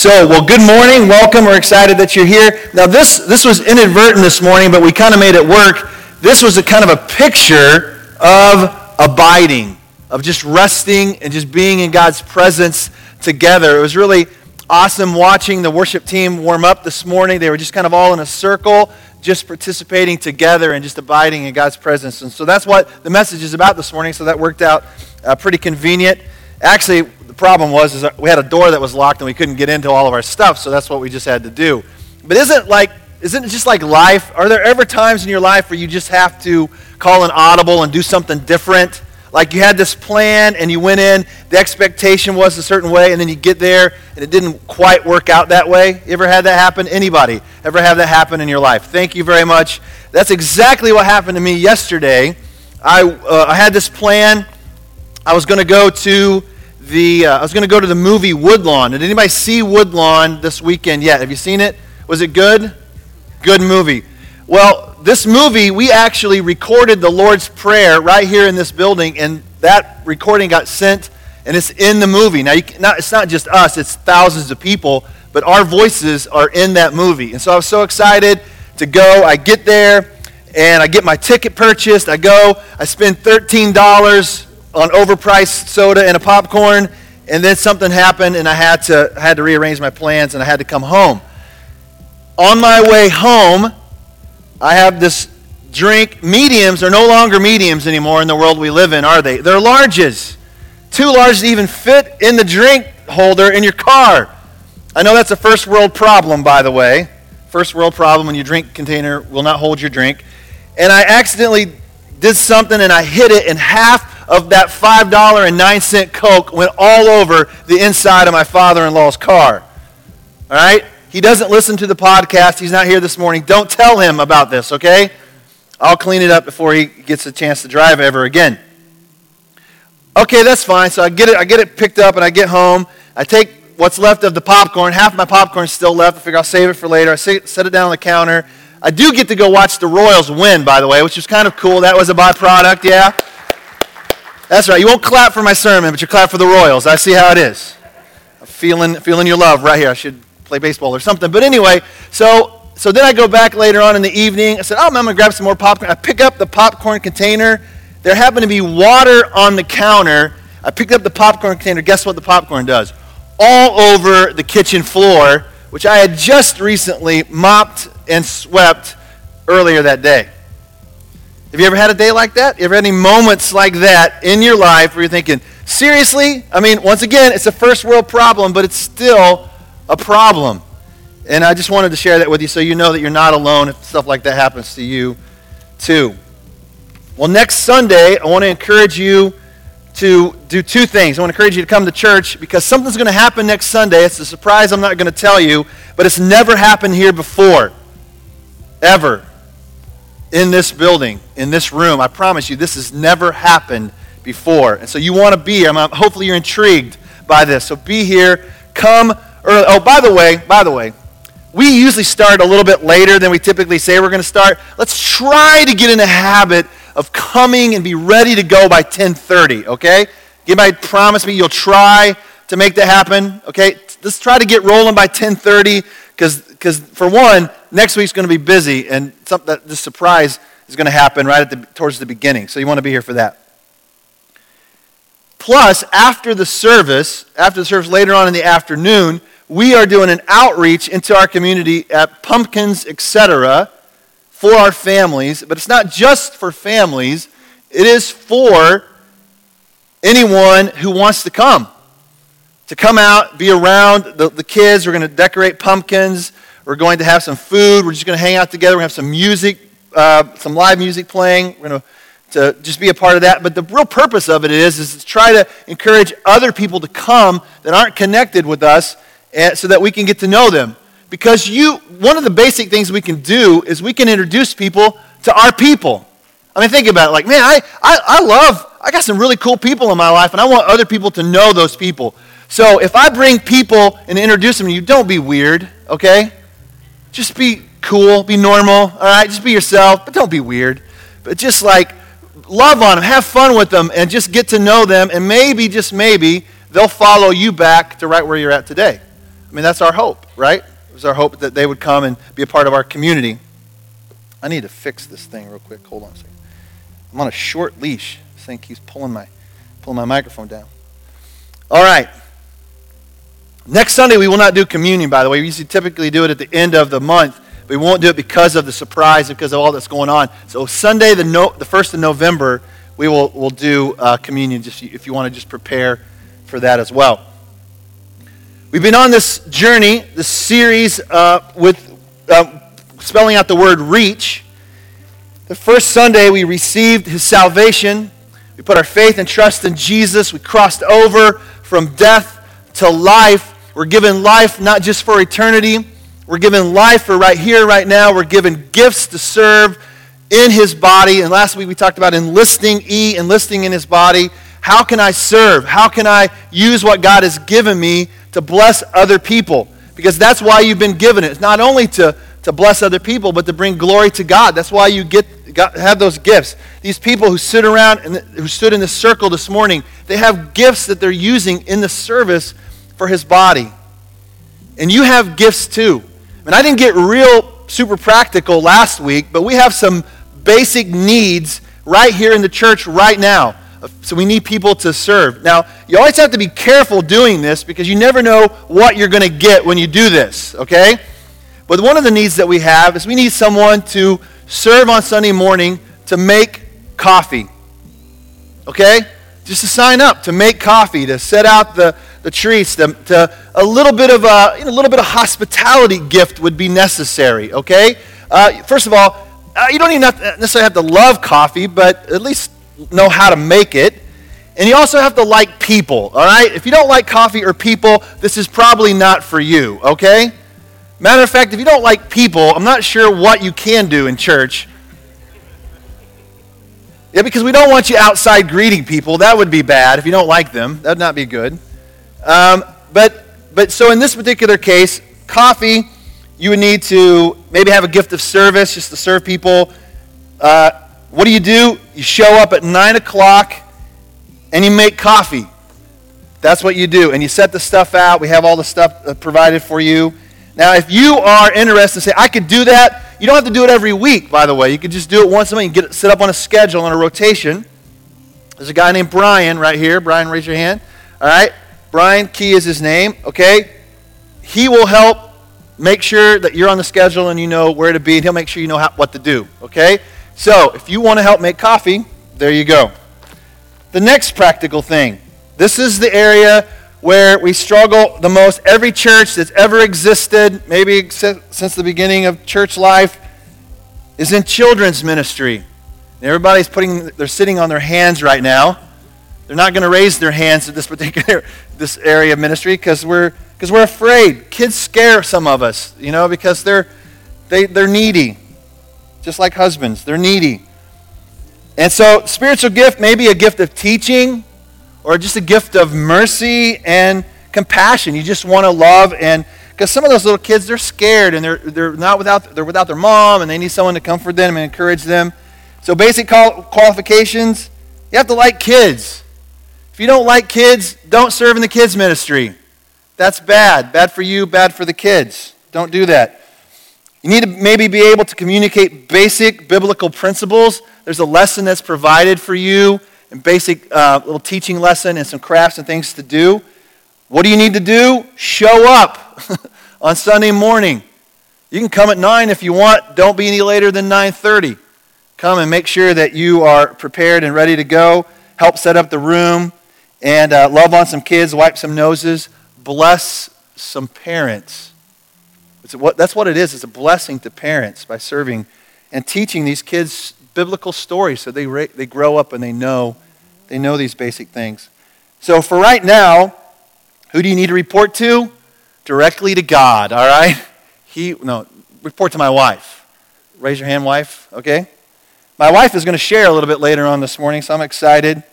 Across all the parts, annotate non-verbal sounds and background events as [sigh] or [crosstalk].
So, well, good morning. Welcome. We're excited that you're here. Now, this, this was inadvertent this morning, but we kind of made it work. This was a kind of a picture of abiding, of just resting and just being in God's presence together. It was really awesome watching the worship team warm up this morning. They were just kind of all in a circle, just participating together and just abiding in God's presence. And so that's what the message is about this morning. So that worked out uh, pretty convenient. Actually, the problem was is we had a door that was locked and we couldn't get into all of our stuff, so that's what we just had to do. But isn't like isn't it just like life? Are there ever times in your life where you just have to call an audible and do something different? Like you had this plan and you went in, the expectation was a certain way, and then you get there and it didn't quite work out that way. You ever had that happen? Anybody ever have that happen in your life? Thank you very much. That's exactly what happened to me yesterday. I, uh, I had this plan. I was going to go to the uh, I was going to go to the movie Woodlawn. Did anybody see Woodlawn this weekend yet? Have you seen it? Was it good? Good movie. Well, this movie we actually recorded the Lord's Prayer right here in this building, and that recording got sent, and it's in the movie. Now, not, it's not just us; it's thousands of people, but our voices are in that movie. And so I was so excited to go. I get there, and I get my ticket purchased. I go. I spend thirteen dollars on overpriced soda and a popcorn, and then something happened, and I had to, I had to rearrange my plans, and I had to come home. On my way home, I have this drink. Mediums are no longer mediums anymore in the world we live in, are they? They're larges. Too large to even fit in the drink holder in your car. I know that's a first world problem, by the way. First world problem when your drink container will not hold your drink. And I accidentally did something and I hit it, and half of that $5.09 Coke went all over the inside of my father in law's car. All right? He doesn't listen to the podcast. He's not here this morning. Don't tell him about this, okay? I'll clean it up before he gets a chance to drive ever again. Okay, that's fine. So I get it, I get it picked up and I get home. I take what's left of the popcorn. Half my popcorn's still left. I figure I'll save it for later. I set it down on the counter. I do get to go watch the Royals win, by the way, which was kind of cool. That was a byproduct, yeah. That's right. You won't clap for my sermon, but you clap for the Royals. I see how it is. I'm feeling, feeling your love right here. I should play baseball or something. But anyway, so, so then I go back later on in the evening. I said, oh, I'm going to grab some more popcorn. I pick up the popcorn container. There happened to be water on the counter. I picked up the popcorn container. Guess what the popcorn does? All over the kitchen floor, which I had just recently mopped and swept earlier that day. Have you ever had a day like that? You ever had any moments like that in your life where you're thinking, seriously? I mean, once again, it's a first world problem, but it's still a problem. And I just wanted to share that with you so you know that you're not alone if stuff like that happens to you, too. Well, next Sunday, I want to encourage you to do two things. I want to encourage you to come to church because something's going to happen next Sunday. It's a surprise I'm not going to tell you, but it's never happened here before. Ever in this building, in this room. I promise you, this has never happened before. And so you want to be here. I'm, hopefully you're intrigued by this. So be here. Come early. Oh, by the way, by the way, we usually start a little bit later than we typically say we're going to start. Let's try to get in the habit of coming and be ready to go by 10:30, okay? Anybody promise me you'll try to make that happen? Okay? Let's try to get rolling by 10:30 because for one, next week's going to be busy, and something that the surprise is going to happen right at the, towards the beginning. So you want to be here for that. Plus, after the service, after the service later on in the afternoon, we are doing an outreach into our community at Pumpkins, etc., for our families. But it's not just for families, it is for anyone who wants to come to come out, be around the, the kids. We're going to decorate pumpkins. We're going to have some food. We're just going to hang out together. We're going to have some music, uh, some live music playing. We're going to to just be a part of that. But the real purpose of it is, is to try to encourage other people to come that aren't connected with us and, so that we can get to know them. Because you, one of the basic things we can do is we can introduce people to our people. I mean, think about it. Like, man, I, I, I love, I got some really cool people in my life, and I want other people to know those people. So if I bring people and introduce them to you, don't be weird, okay? Just be cool, be normal, all right? Just be yourself, but don't be weird. But just like love on them, have fun with them, and just get to know them, and maybe, just maybe, they'll follow you back to right where you're at today. I mean, that's our hope, right? It was our hope that they would come and be a part of our community. I need to fix this thing real quick. Hold on a second. I'm on a short leash. This thing keeps pulling my, pulling my microphone down. All right. Next Sunday, we will not do communion, by the way. We usually typically do it at the end of the month. We won't do it because of the surprise, because of all that's going on. So Sunday, the, no, the 1st of November, we will we'll do uh, communion just if you want to just prepare for that as well. We've been on this journey, this series uh, with uh, spelling out the word reach. The first Sunday, we received his salvation. We put our faith and trust in Jesus. We crossed over from death to life. We're given life not just for eternity, we're given life for right here, right now. We're given gifts to serve in his body. And last week we talked about enlisting E, enlisting in his body. How can I serve? How can I use what God has given me to bless other people? Because that's why you've been given it. It's not only to, to bless other people, but to bring glory to God. That's why you get have those gifts. These people who sit around and who stood in this circle this morning, they have gifts that they're using in the service for his body. And you have gifts too. And I didn't get real super practical last week, but we have some basic needs right here in the church right now. So we need people to serve. Now, you always have to be careful doing this because you never know what you're going to get when you do this, okay? But one of the needs that we have is we need someone to serve on Sunday morning to make coffee. Okay? Just to sign up to make coffee, to set out the, the treats, to, to a little bit of a, you know, a little bit of hospitality gift would be necessary. Okay, uh, first of all, uh, you don't even have necessarily have to love coffee, but at least know how to make it. And you also have to like people. All right, if you don't like coffee or people, this is probably not for you. Okay. Matter of fact, if you don't like people, I'm not sure what you can do in church. Yeah, because we don't want you outside greeting people. That would be bad if you don't like them. That would not be good. Um, but, but so in this particular case, coffee, you would need to maybe have a gift of service just to serve people. Uh, what do you do? You show up at 9 o'clock and you make coffee. That's what you do. And you set the stuff out. We have all the stuff uh, provided for you. Now, if you are interested, say, I could do that. You don't have to do it every week, by the way. You could just do it once a month. You get it set up on a schedule, on a rotation. There's a guy named Brian right here. Brian, raise your hand. All right. Brian Key is his name, okay? He will help make sure that you're on the schedule and you know where to be, and he'll make sure you know how, what to do, okay? So, if you want to help make coffee, there you go. The next practical thing this is the area where we struggle the most. Every church that's ever existed, maybe since the beginning of church life, is in children's ministry. Everybody's putting, they're sitting on their hands right now. They're not going to raise their hands at this particular [laughs] this area of ministry because we're because we're afraid. Kids scare some of us, you know, because they're they, they're needy. Just like husbands, they're needy. And so spiritual gift may be a gift of teaching or just a gift of mercy and compassion. You just want to love and because some of those little kids they're scared and they're they're not without they're without their mom and they need someone to comfort them and encourage them. So basic qualifications, you have to like kids. If you don't like kids, don't serve in the kids' ministry. That's bad. Bad for you, bad for the kids. Don't do that. You need to maybe be able to communicate basic biblical principles. There's a lesson that's provided for you, a basic uh, little teaching lesson, and some crafts and things to do. What do you need to do? Show up [laughs] on Sunday morning. You can come at 9 if you want. Don't be any later than 9:30. Come and make sure that you are prepared and ready to go. Help set up the room and uh, love on some kids, wipe some noses, bless some parents. What, that's what it is. It's a blessing to parents by serving and teaching these kids biblical stories so they, they grow up and they know, they know these basic things. So for right now, who do you need to report to? Directly to God, all right? He, no, report to my wife. Raise your hand, wife, okay? My wife is going to share a little bit later on this morning, so I'm excited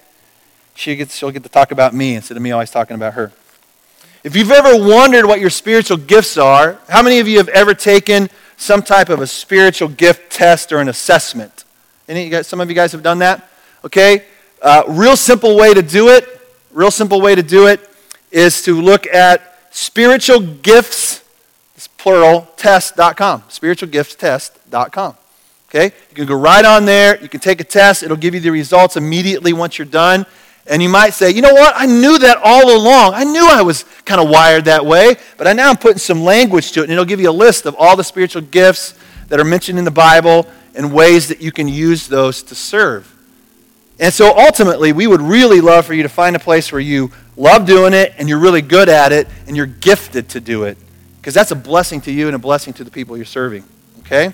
she gets, she'll get to talk about me instead of me always talking about her. If you've ever wondered what your spiritual gifts are, how many of you have ever taken some type of a spiritual gift test or an assessment? Any guys, some of you guys have done that? Okay? Uh, real simple way to do it, real simple way to do it is to look at spiritual gifts, it's plural, test.com. Spiritualgiftstest.com. Okay? You can go right on there. You can take a test. It'll give you the results immediately once you're done. And you might say, you know what? I knew that all along. I knew I was kind of wired that way, but I now I'm putting some language to it, and it'll give you a list of all the spiritual gifts that are mentioned in the Bible and ways that you can use those to serve. And so ultimately, we would really love for you to find a place where you love doing it and you're really good at it and you're gifted to do it. Because that's a blessing to you and a blessing to the people you're serving. Okay?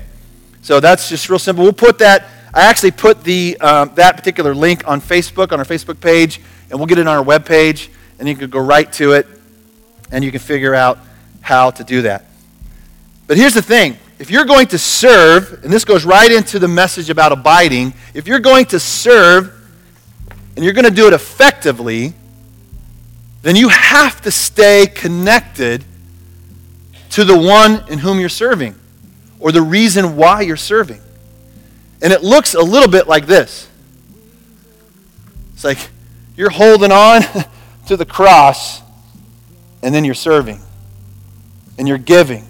So that's just real simple. We'll put that, I actually put the, um, that particular link on Facebook, on our Facebook page, and we'll get it on our web page, and you can go right to it, and you can figure out how to do that. But here's the thing if you're going to serve, and this goes right into the message about abiding, if you're going to serve and you're going to do it effectively, then you have to stay connected to the one in whom you're serving or the reason why you're serving. And it looks a little bit like this it's like you're holding on [laughs] to the cross, and then you're serving, and you're giving.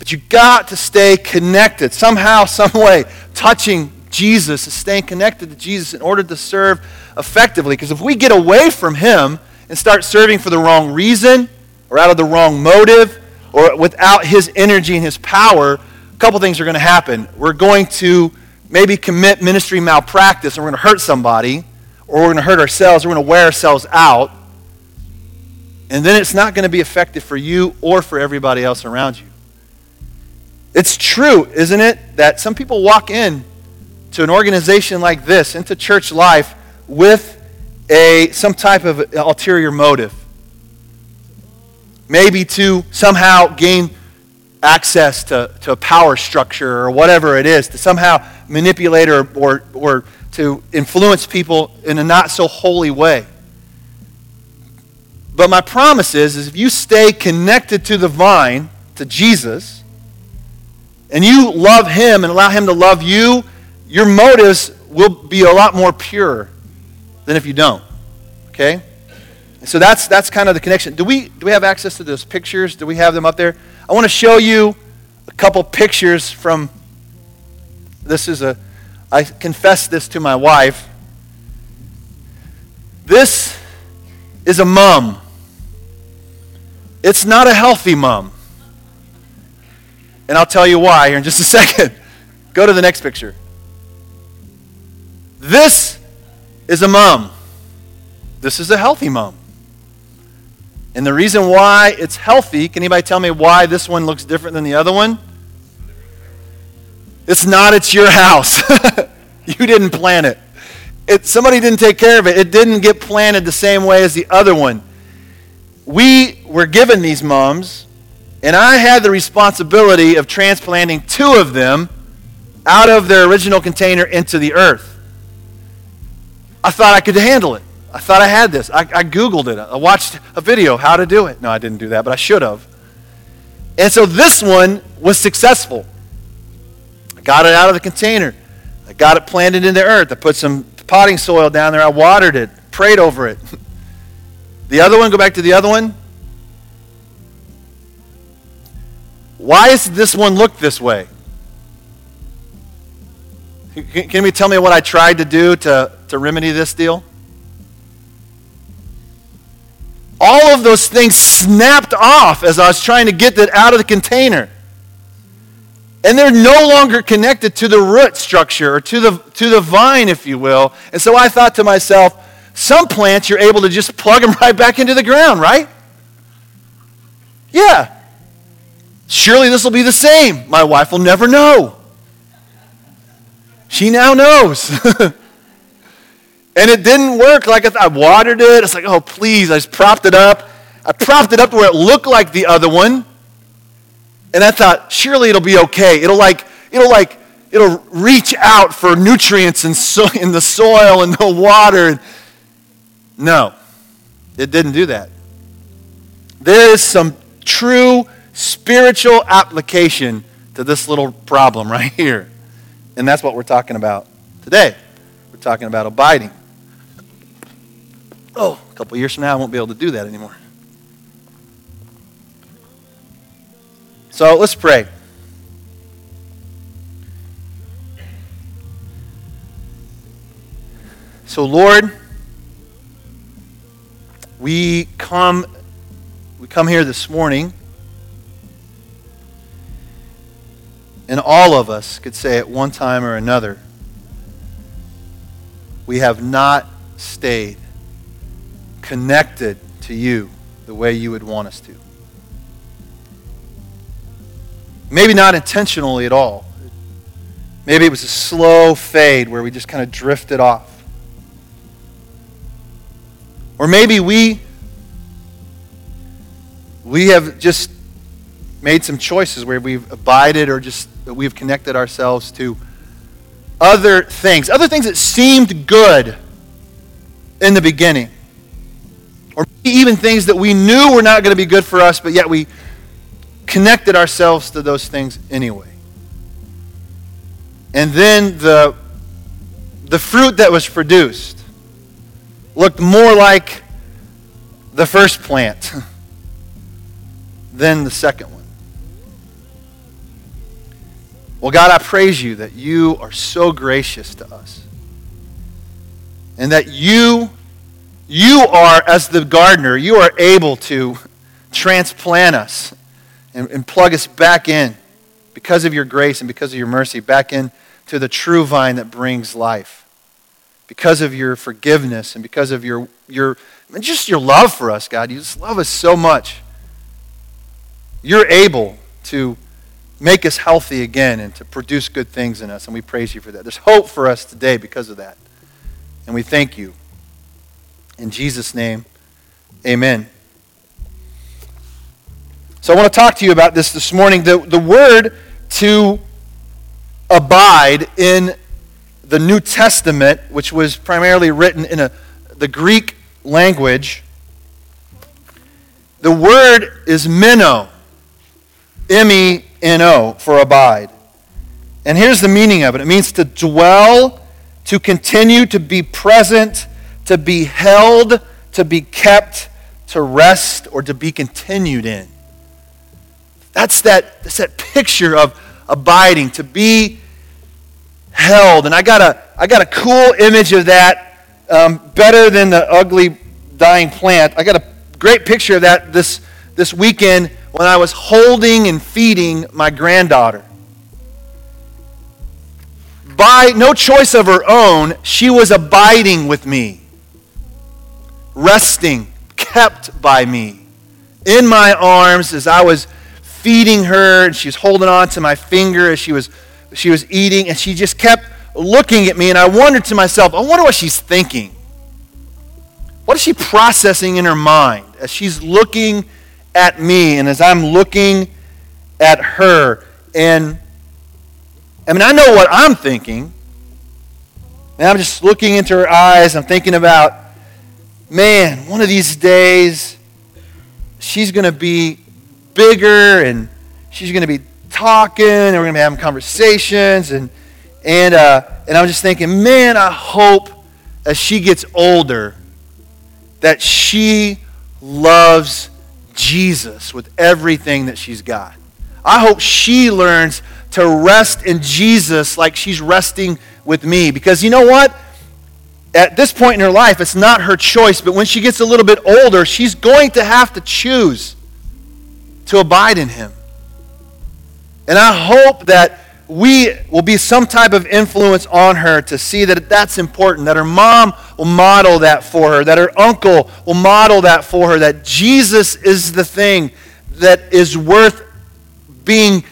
But you got to stay connected somehow, [laughs] some way, touching Jesus, staying connected to Jesus in order to serve effectively. Because if we get away from Him and start serving for the wrong reason, or out of the wrong motive, or without His energy and His power, a couple things are going to happen. We're going to maybe commit ministry malpractice and we're going to hurt somebody, or we're going to hurt ourselves, we're going to wear ourselves out. And then it's not going to be effective for you or for everybody else around you. It's true, isn't it, that some people walk in to an organization like this, into church life, with a, some type of ulterior motive. Maybe to somehow gain access to, to a power structure or whatever it is, to somehow manipulate or, or, or to influence people in a not so holy way. But my promise is, is if you stay connected to the vine, to Jesus, and you love him and allow him to love you, your motives will be a lot more pure than if you don't. Okay? So that's that's kind of the connection. Do we do we have access to those pictures? Do we have them up there? I want to show you a couple pictures from this is a I confess this to my wife. This is a mum. It's not a healthy mum. And I'll tell you why here in just a [laughs] second. Go to the next picture. This is a mom. This is a healthy mom. And the reason why it's healthy, can anybody tell me why this one looks different than the other one? It's not, it's your house. [laughs] you didn't plant it. it. Somebody didn't take care of it. It didn't get planted the same way as the other one. We were given these mums, and I had the responsibility of transplanting two of them out of their original container into the earth. I thought I could handle it. I thought I had this. I, I, Googled it. I watched a video how to do it. No, I didn't do that, but I should have. And so this one was successful. I got it out of the container. I got it planted in the earth. I put some potting soil down there. I watered it, prayed over it. [laughs] The other one, go back to the other one. Why does this one look this way? Can, can you tell me what I tried to do to, to remedy this deal? all of those things snapped off as I was trying to get that out of the container. And they're no longer connected to the root structure or to the, to the vine, if you will. And so I thought to myself, some plants you're able to just plug them [laughs] right back into the ground, right? Yeah. Surely this will be the same. My wife will never know. She now knows. [laughs] And it didn't work like I, th- I watered it. It's like, oh, please. I just propped it up. I propped it up to where it looked like the other one. And I thought, surely it'll be okay. It'll like, it'll like, it'll reach out for nutrients in, so- [laughs] in the soil and the water. No, it didn't do that. There is some true spiritual application to this little problem right here. And that's what we're talking about today. We're talking about abiding. Oh, a couple years from now, I won't be able to do that anymore. So let's pray. So, Lord, we come, we come here this morning, and all of us could say at one time or another, we have not stayed connected to you the way you would want us to. Maybe not intentionally at all. Maybe it was a slow fade where we just kind of drifted off. Or maybe we we have just made some choices where we've abided or just we've connected ourselves to other things, other things that seemed good in the beginning. Or maybe even things that we knew were not going to be good for us, but yet we connected ourselves to those things anyway. And then the, the fruit that was produced looked more like the first plant [laughs] than the second one. Well, God, I praise you that you are so gracious to us. And that you, you are, as the gardener, you are able to transplant us and, and plug us back in because of your grace and because of your mercy, back in to the true vine that brings life because of your forgiveness and because of your, your just your love for us, God. You just love us so much. You're able to make us healthy again and to produce good things in us, and we praise you for that. There's hope for us today because of that. And we thank you. In Jesus' name, amen. So I want to talk to you about this this morning. The, the word to abide in the New Testament, which was primarily written in a, the Greek language, the word is meno, M E N O, for abide. And here's the meaning of it it means to dwell, to continue, to be present, to be held, to be kept, to rest, or to be continued in. That's that, that's that picture of abiding, to be held. And I got a, I got a cool image of that, um, better than the ugly dying plant. I got a great picture of that this, this weekend when I was holding and feeding my granddaughter. By no choice of her own, she was abiding with me, resting, kept by me, in my arms as I was feeding her, and she was holding on to my finger as she was she was eating, and she just kept looking at me, and I wondered to myself, I wonder what she's thinking. What is she processing in her mind as she's looking at me and as I'm looking at her? And I mean, I know what I'm thinking. And I'm just looking into her eyes. I'm thinking about, man, one of these days, she's going to be bigger and she's going to be talking and we're going to be having conversations. And, and, uh, and I'm just thinking, man, I hope as she gets older that she loves Jesus with everything that she's got. I hope she learns to rest in Jesus like she's resting with me. Because you know what? At this point in her life, it's not her choice, but when she gets a little bit older, she's going to have to choose to abide in Him. And I hope that we will be some type of influence on her to see that that's important, that her mom will model that for her, that her uncle will model that for her, that Jesus is the thing that is worth being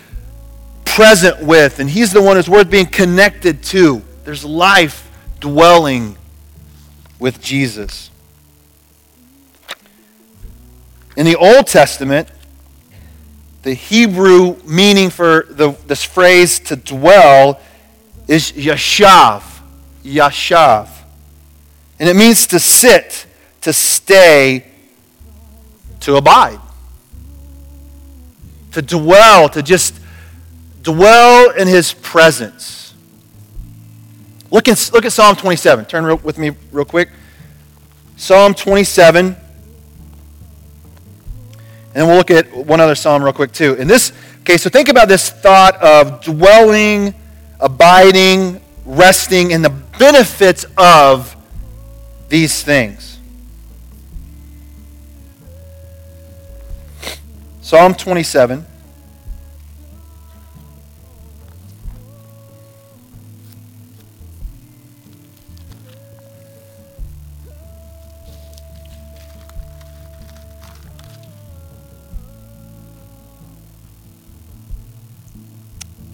present with, and he's the one who's worth being connected to. There's life dwelling with Jesus. In the Old Testament, the Hebrew meaning for the, this phrase to dwell is yashav. Yashav. And it means to sit, to stay, to abide. To dwell, to just dwell in his presence. Look, in, look at Psalm 27. Turn real, with me real quick. Psalm 27. And we'll look at one other psalm real quick, too. And this, okay, so think about this thought of dwelling, abiding, resting, and the benefits of these things. Psalm 27.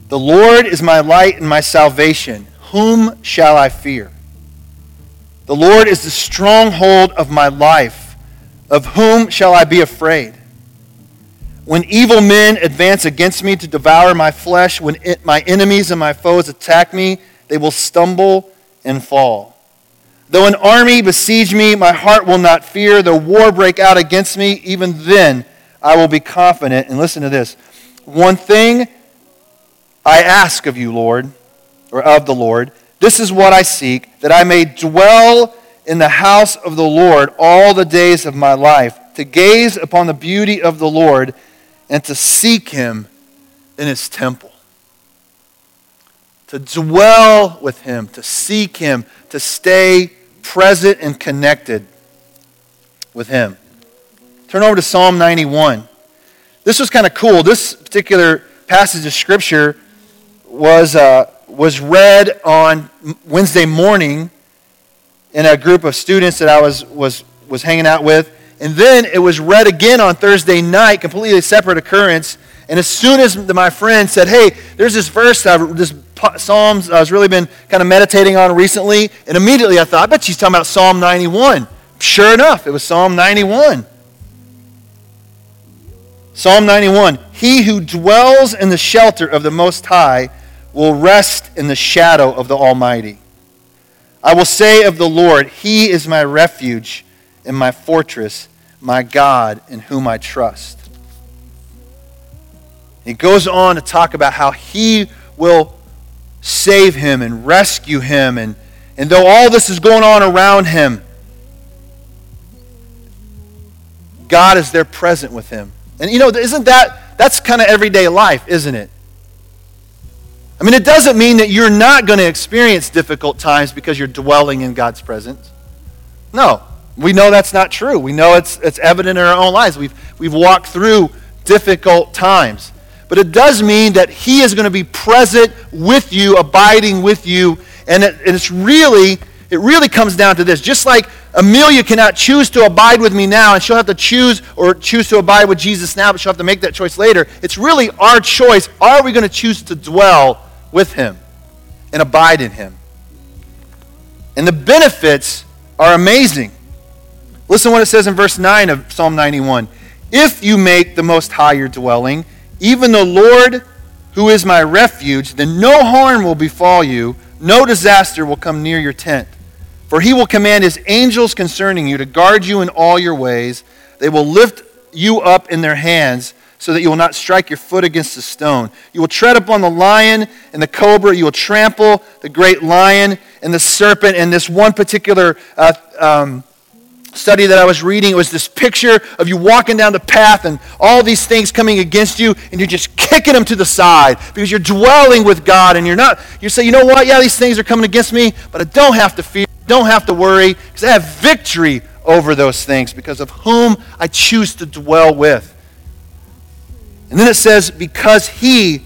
The Lord is my light and my salvation. Whom shall I fear? The Lord is the stronghold of my life. Of whom shall I be afraid? When evil men advance against me to devour my flesh, when it, my enemies and my foes attack me, they will stumble and fall. Though an army besiege me, my heart will not fear. Though war break out against me, even then I will be confident. And listen to this. One thing I ask of you, Lord, or of the Lord, this is what I seek, that I may dwell in the house of the Lord all the days of my life, to gaze upon the beauty of the Lord and to seek him in his temple. To dwell with him, to seek him, to stay present and connected with him. Turn over to Psalm 91. This was kind of cool. This particular passage of Scripture was, uh, was read on Wednesday morning in a group of students that I was, was, was hanging out with. And then it was read again on Thursday night, completely separate occurrence. And as soon as my friend said, Hey, there's this verse, this Psalms I was really been kind of meditating on recently, and immediately I thought, I bet she's talking about Psalm 91. Sure enough, it was Psalm 91. Psalm 91 He who dwells in the shelter of the Most High will rest in the shadow of the Almighty. I will say of the Lord, He is my refuge and my fortress, my God in whom I trust. He goes on to talk about how He will save him and rescue him. And, and though all this is going on around him, God is there present with him. And you know, isn't that, that's kind of everyday life, isn't it? I mean, it doesn't mean that you're not going to experience difficult times because you're dwelling in God's presence. No, we know that's not true. We know it's, it's evident in our own lives. We've, we've walked through difficult times. But it does mean that He is going to be present with you, abiding with you. And, it, and it's really, it really comes down to this. Just like Amelia cannot choose to abide with me now, and she'll have to choose or choose to abide with Jesus now, but she'll have to make that choice later. It's really our choice. Are we going to choose to dwell with him and abide in him? And the benefits are amazing. Listen what it says in verse 9 of Psalm 91. If you make the Most High your dwelling, even the Lord who is my refuge, then no harm will befall you, no disaster will come near your tent. For he will command his angels concerning you to guard you in all your ways. They will lift you up in their hands so that you will not strike your foot against a stone. You will tread upon the lion and the cobra. You will trample the great lion and the serpent. And this one particular uh, um, study that I was reading, it was this picture of you walking down the path and all these things coming against you, and you're just kicking them to the side because you're dwelling with God and you're not, you say, you know what? Yeah, these things are coming against me, but I don't have to fear. Don't have to worry because I have victory over those things because of whom I choose to dwell with. And then it says, Because he,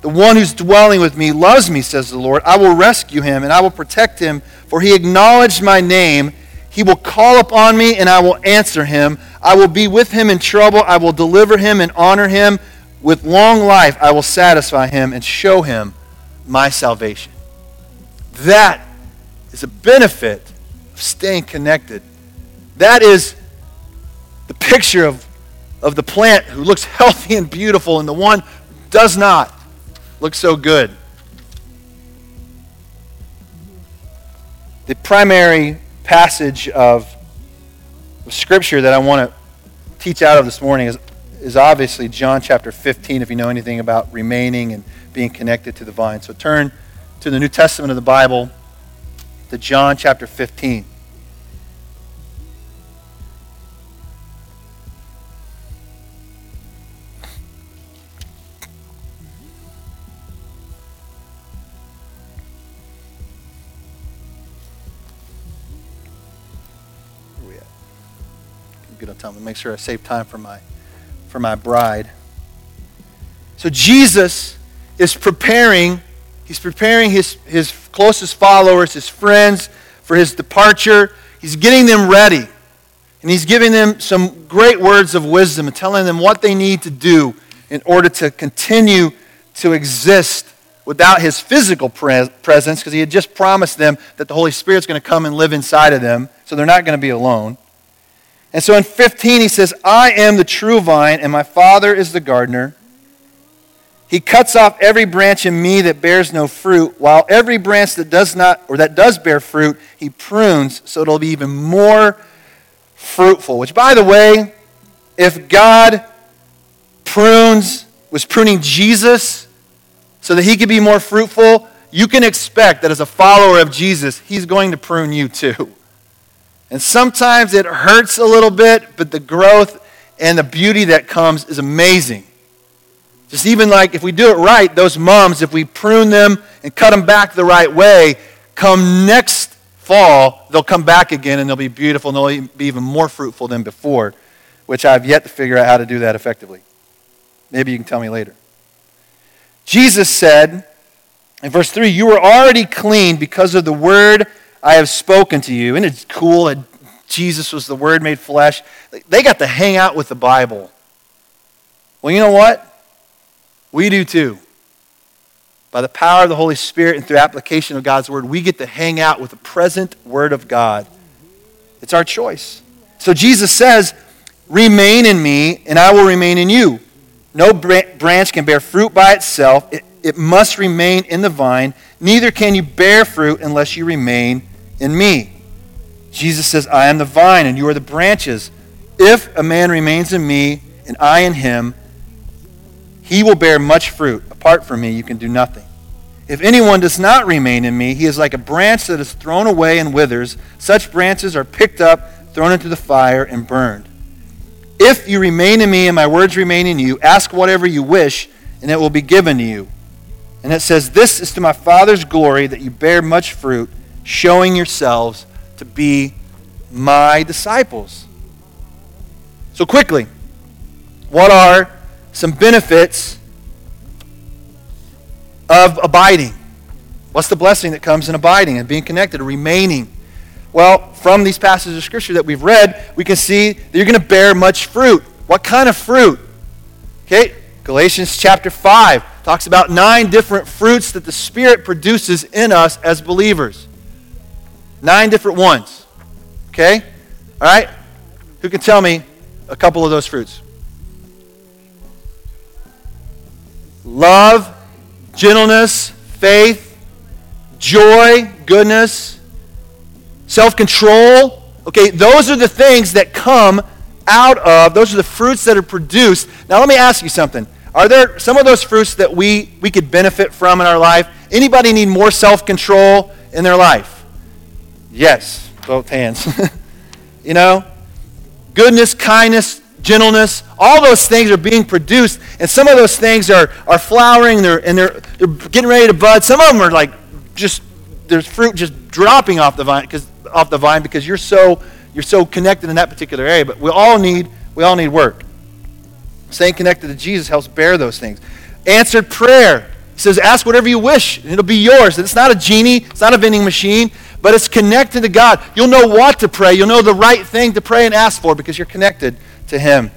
the one who's dwelling with me, loves me, says the Lord, I will rescue him and I will protect him, for he acknowledged my name. He will call upon me and I will answer him. I will be with him in trouble. I will deliver him and honor him. With long life I will satisfy him and show him my salvation. That is a benefit of staying connected. That is the picture of, of the plant who looks healthy and beautiful and the one does not look so good. The primary passage of, of Scripture that I want to teach out of this morning is, is obviously John chapter 15, if you know anything about remaining and being connected to the vine. So turn to the New Testament of the Bible to John chapter 15. get on time. Make sure I save time for my for my bride. So Jesus is preparing he's preparing his, his closest followers, his friends, for his departure. He's getting them ready. And he's giving them some great words of wisdom and telling them what they need to do in order to continue to exist without his physical pre- presence because he had just promised them that the Holy Spirit's going to come and live inside of them, so they're not going to be alone. And so in 15, he says, I am the true vine, and my Father is the gardener. He cuts off every branch in me that bears no fruit, while every branch that does not, or that does bear fruit, he prunes so it'll be even more fruitful. Which, by the way, if God prunes, was pruning Jesus so that he could be more fruitful, you can expect that as a follower of Jesus, he's going to prune you too. And sometimes it hurts a little bit, but the growth and the beauty that comes is amazing. Just even like if we do it right, those mums, if we prune them and cut them back the right way, come next fall, they'll come back again and they'll be beautiful and they'll be even more fruitful than before, which I've yet to figure out how to do that effectively. Maybe you can tell me later. Jesus said in verse 3 You are already clean because of the word I have spoken to you. And it's cool that Jesus was the word made flesh. They got to hang out with the Bible. Well, you know what? We do too. By the power of the Holy Spirit and through application of God's word, we get to hang out with the present word of God. It's our choice. So Jesus says, Remain in me, and I will remain in you. No branch can bear fruit by itself. It, it must remain in the vine. Neither can you bear fruit unless you remain in me. Jesus says, I am the vine, and you are the branches. If a man remains in me, and I in him, he will bear much fruit. Apart from me, you can do nothing. If anyone does not remain in me, he is like a branch that is thrown away and withers. Such branches are picked up, thrown into the fire, and burned. If you remain in me and my words remain in you, ask whatever you wish, and it will be given to you. And it says, This is to my Father's glory that you bear much fruit, showing yourselves to be my disciples. So, quickly, what are some benefits of abiding? What's the blessing that comes in abiding and being connected, remaining? Well, from these passages of Scripture that we've read, we can see that you're going to bear much fruit. What kind of fruit? Okay, Galatians chapter 5 talks about nine different fruits that the Spirit produces in us as believers. Nine different ones. Okay? All right? Who can tell me a couple of those fruits? Love, gentleness, faith, joy, goodness, self control. Okay, those are the things that come out of, those are the fruits that are produced. Now, let me ask you something. Are there some of those fruits that we, we could benefit from in our life? Anybody need more self control in their life? Yes, both hands. [laughs] you know, goodness, kindness, gentleness, all those things are being produced, and some of those things are, are flowering they're, and they're, they're getting ready to bud. Some of them are like just, there's fruit just dropping off the vine because off the vine because you're so you're so connected in that particular area. But we all need we all need work. Staying connected to Jesus helps bear those things. Answered prayer. He says, ask whatever you wish, and it'll be yours. And it's not a genie, it's not a vending machine, but it's connected to God. You'll know what to pray. You'll know the right thing to pray and ask for because you're connected to Him.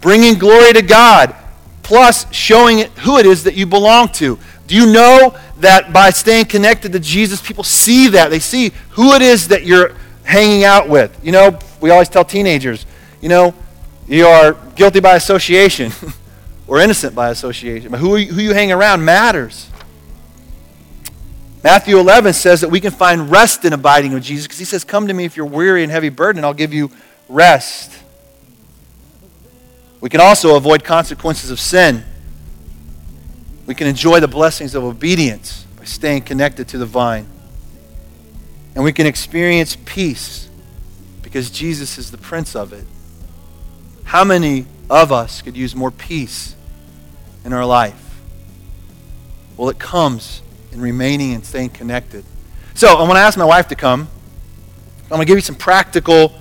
Bringing glory to God, plus showing who it is that you belong to. Do you know that by staying connected to Jesus, people see that. They see who it is that you're hanging out with. You know, we always tell teenagers, you know, you are guilty by association [laughs] or innocent by association. But who, you, who you hang around matters. Matthew 11 says that we can find rest in abiding with Jesus because he says, Come to me if you're weary and heavy burdened, I'll give you rest. We can also avoid consequences of sin. We can enjoy the blessings of obedience by staying connected to the vine. And we can experience peace because Jesus is the Prince of it. How many of us could use more peace in our life? Well, it comes in remaining and staying connected. So, I want to ask my wife to come. I'm going to give you some practical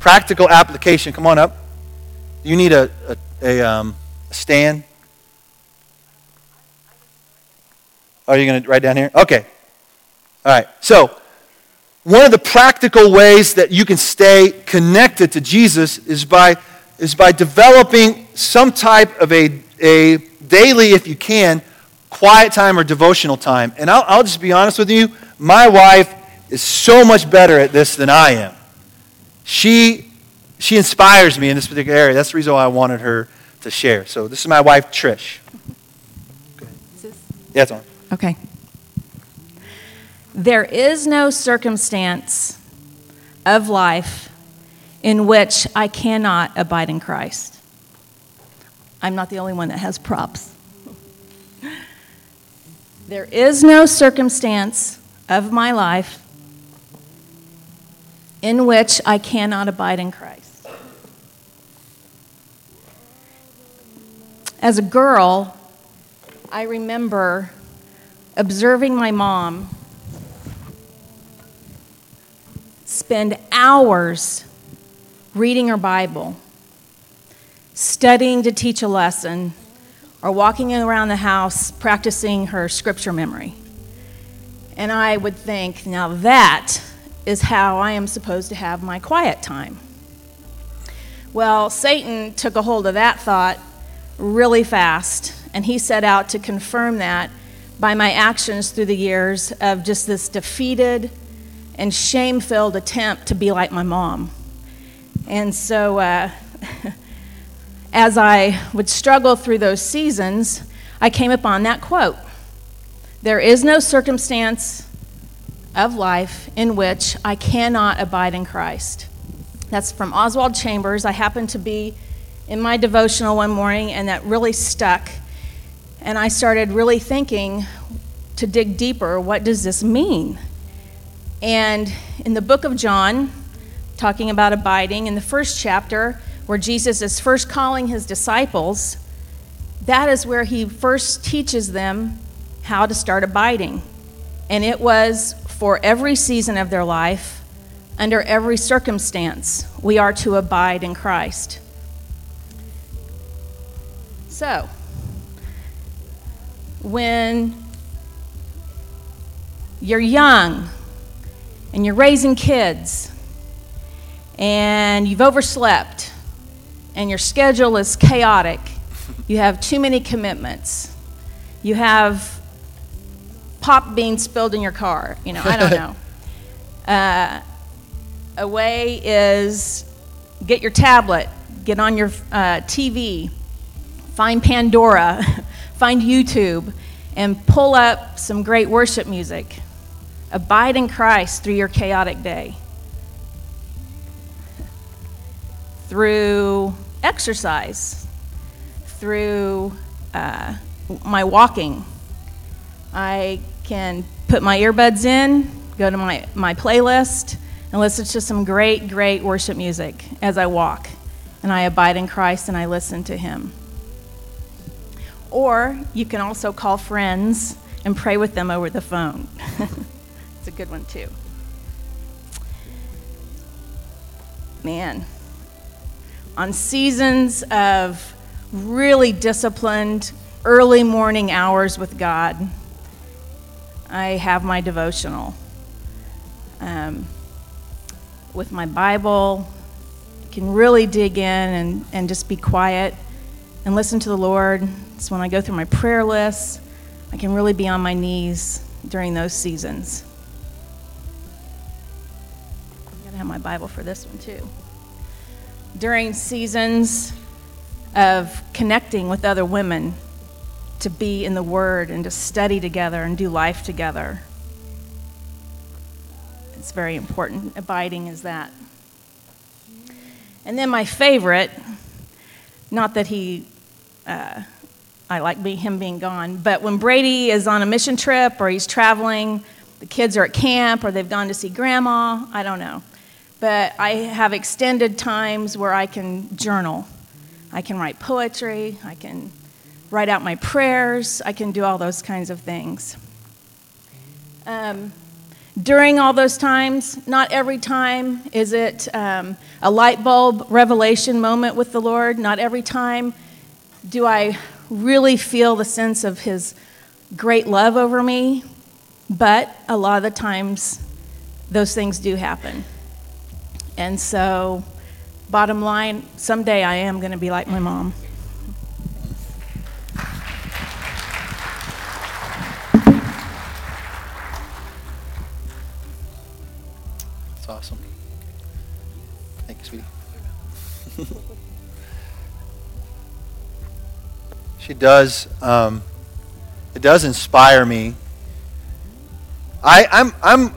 practical application. Come on up. You need a, a, a, um, stand. Are you going to write down here? Okay. All right. So, one of the practical ways that you can stay connected to Jesus is by, is by developing some type of a, a daily, if you can, quiet time or devotional time. And I'll, I'll just be honest with you, my wife is so much better at this than I am. She, she inspires me in this particular area. That's the reason why I wanted her to share. So this is my wife, Trish. Okay. Yeah, it's on. Okay. There is no circumstance of life in which I cannot abide in Christ. I'm not the only one that has props. There is no circumstance of my life in which I cannot abide in Christ. As a girl, I remember observing my mom spend hours reading her Bible, studying to teach a lesson, or walking around the house practicing her scripture memory. And I would think, now that is how I am supposed to have my quiet time. Well, Satan took a hold of that thought really fast, and he set out to confirm that by my actions through the years of just this defeated and shame filled attempt to be like my mom. And so, uh, [laughs] as I would struggle through those seasons, I came upon that quote There is no circumstance of life in which I cannot abide in Christ. That's from Oswald Chambers. I happen to be in my devotional one morning, and that really stuck. And I started really thinking to dig deeper what does this mean? And in the book of John, talking about abiding, in the first chapter, where Jesus is first calling his disciples, that is where he first teaches them how to start abiding. And it was for every season of their life, under every circumstance, we are to abide in Christ. So, when you're young and you're raising kids and you've overslept and your schedule is chaotic, you have too many commitments, you have pop beans spilled in your car, you know, I don't know. [laughs] Uh, a way is get your tablet, get on your uh, TV, find Pandora, [laughs] find YouTube, and pull up some great worship music. Abide in Christ through your chaotic day. Through exercise, through uh, my walking. I can put my earbuds in, go to my, my playlist, and listen to some great, great worship music as I walk. And I abide in Christ and I listen to Him. Or you can also call friends and pray with them over the phone. [laughs] it's a good one, too. Man, on seasons of really disciplined early morning hours with God, I have my devotional. Um, with my Bible, can really dig in and, and just be quiet and listen to the Lord. It's when I go through my prayer list, I can really be on my knees during those seasons. I gotta have my Bible for this one too. During seasons of connecting with other women, to be in the Word and to study together and do life together. It's very important. Abiding is that. And then my favorite, not that he, uh, I like him being gone, but when Brady is on a mission trip or he's traveling, the kids are at camp or they've gone to see grandma, I don't know. But I have extended times where I can journal. I can write poetry, I can write out my prayers, I can do all those kinds of things. Um, during all those times, not every time is it um, a light bulb revelation moment with the Lord. Not every time do I really feel the sense of His great love over me, but a lot of the times those things do happen. And so, bottom line, someday I am going to be like my mom. [laughs] she does. Um, it does inspire me. I, I'm, I'm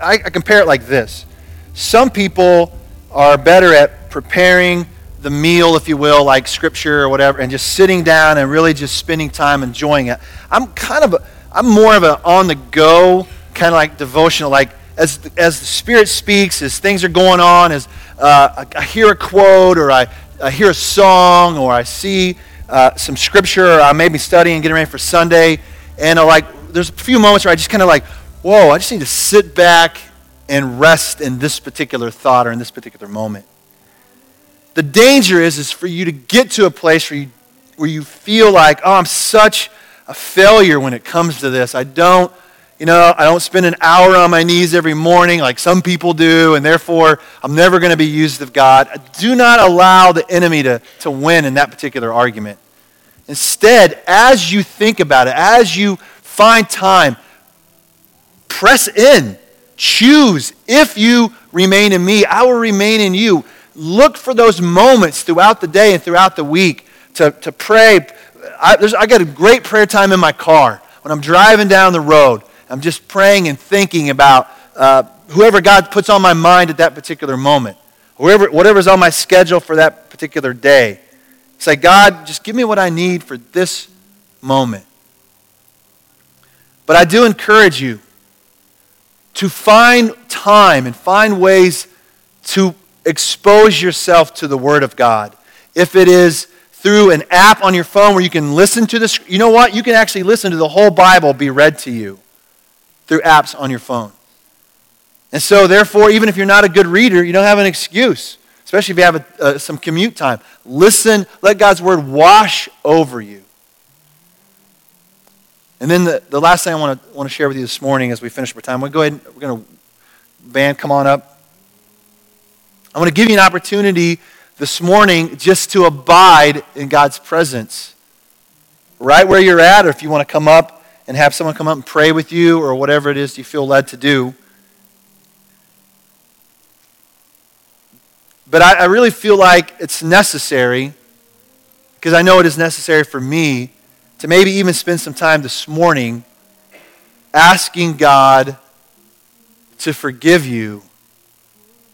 I, I compare it like this. Some people are better at preparing the meal, if you will, like scripture or whatever, and just sitting down and really just spending time enjoying it. I'm kind of, a, I'm more of an on the go, kind of like devotional, like as, as the Spirit speaks, as things are going on, as uh, I, I, hear a quote or I, I hear a song or I see uh, some scripture or I may be studying, getting ready for Sunday, and I like, there's a few moments where I just kind of like, whoa, I just need to sit back and rest in this particular thought or in this particular moment. The danger is, is for you to get to a place where you, where you feel like, oh, I'm such a failure when it comes to this. I don't, you know, I don't spend an hour on my knees every morning like some people do, and therefore I'm never going to be used of God. Do not allow the enemy to, to win in that particular argument. Instead, as you think about it, as you find time, Press in. Choose. If you remain in me, I will remain in you. Look for those moments throughout the day and throughout the week to, to pray. I, I got a great prayer time in my car when I'm driving down the road. I'm just praying and thinking about uh, whoever God puts on my mind at that particular moment, whoever, whatever's on my schedule for that particular day. Say, God, just give me what I need for this moment. But I do encourage you to find time and find ways to expose yourself to the Word of God. If it is through an app on your phone where you can listen to this, you know what? You can actually listen to the whole Bible be read to you through apps on your phone. And so, therefore, even if you're not a good reader, you don't have an excuse, especially if you have a, uh, some commute time. Listen, let God's Word wash over you. And then the, the last thing I want to, want to share with you this morning as we finish our time, we'll go ahead and we're going to, band, come on up. I want to give you an opportunity this morning just to abide in God's presence. Right where you're at, or if you want to come up and have someone come up and pray with you, or whatever it is you feel led to do. But I, I really feel like it's necessary, because I know it is necessary for me to maybe even spend some time this morning asking God to forgive you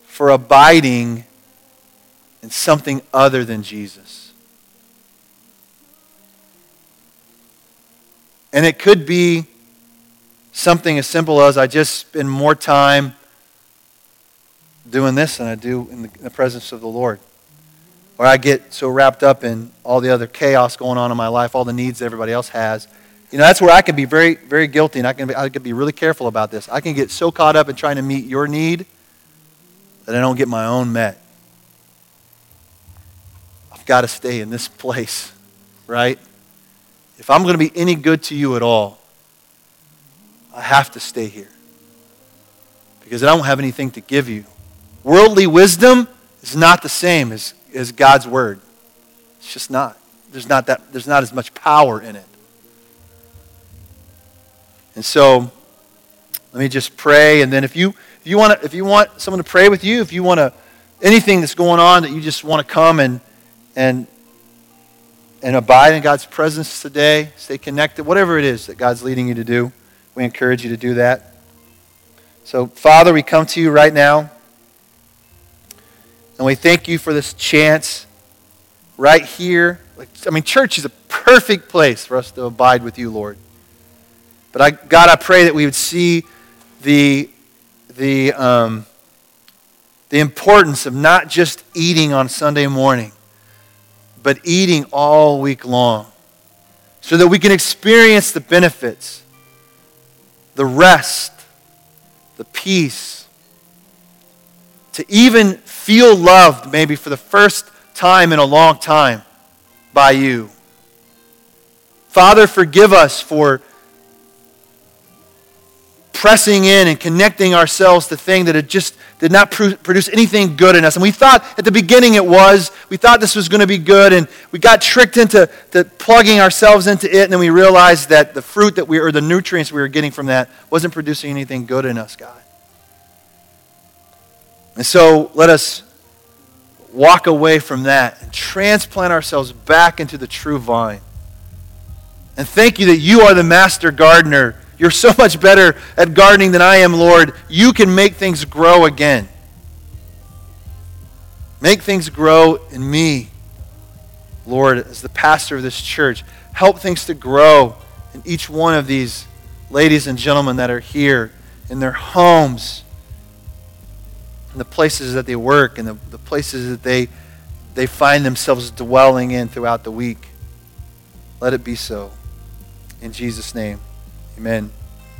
for abiding in something other than Jesus. And it could be something as simple as I just spend more time doing this than I do in the, in the presence of the Lord or I get so wrapped up in all the other chaos going on in my life, all the needs everybody else has. You know, that's where I can be very, very guilty, and I can be, I can be really careful about this. I can get so caught up in trying to meet your need that I don't get my own met. I've got to stay in this [laughs] place, right? If I'm going to be any good to you at all, I have to stay here because I don't have anything to give you. Worldly wisdom is not the same as is God's word. It's just not. There's not that there's not as much power in it. And so let me just pray and then if you if you want if you want someone to pray with you, if you want to anything that's going on that you just want to come and and and abide in God's presence today, stay connected, whatever it is that God's leading you to do, we encourage you to do that. So, Father, we come to you right now. And we thank you for this chance right here. Like, I mean, church is a perfect place for us to abide with you, Lord. But I, God, I pray that we would see the, the, um, the importance of not just eating on Sunday morning, but eating all week long so that we can experience the benefits, the rest, the peace, to even feel loved maybe for the first time in a long time by you. Father, forgive us for pressing in and connecting ourselves to things that it just did not pr- produce anything good in us. And we thought at the beginning it was. We thought this was going to be good, and we got tricked into plugging ourselves into it, and then we realized that the fruit that we, or the nutrients we were getting from that wasn't producing anything good in us, God. And so let us walk away from that and transplant ourselves back into the true vine. And thank you that you are the master gardener you're so much better at gardening than I am, Lord. You can make things grow again. Make things grow in me, Lord, as the pastor of this church. Help things to grow in each one of these ladies and gentlemen that are here in their homes, in the places that they work, and the, the places that they, they find themselves dwelling in throughout the week. Let it be so. In Jesus' name. Amen.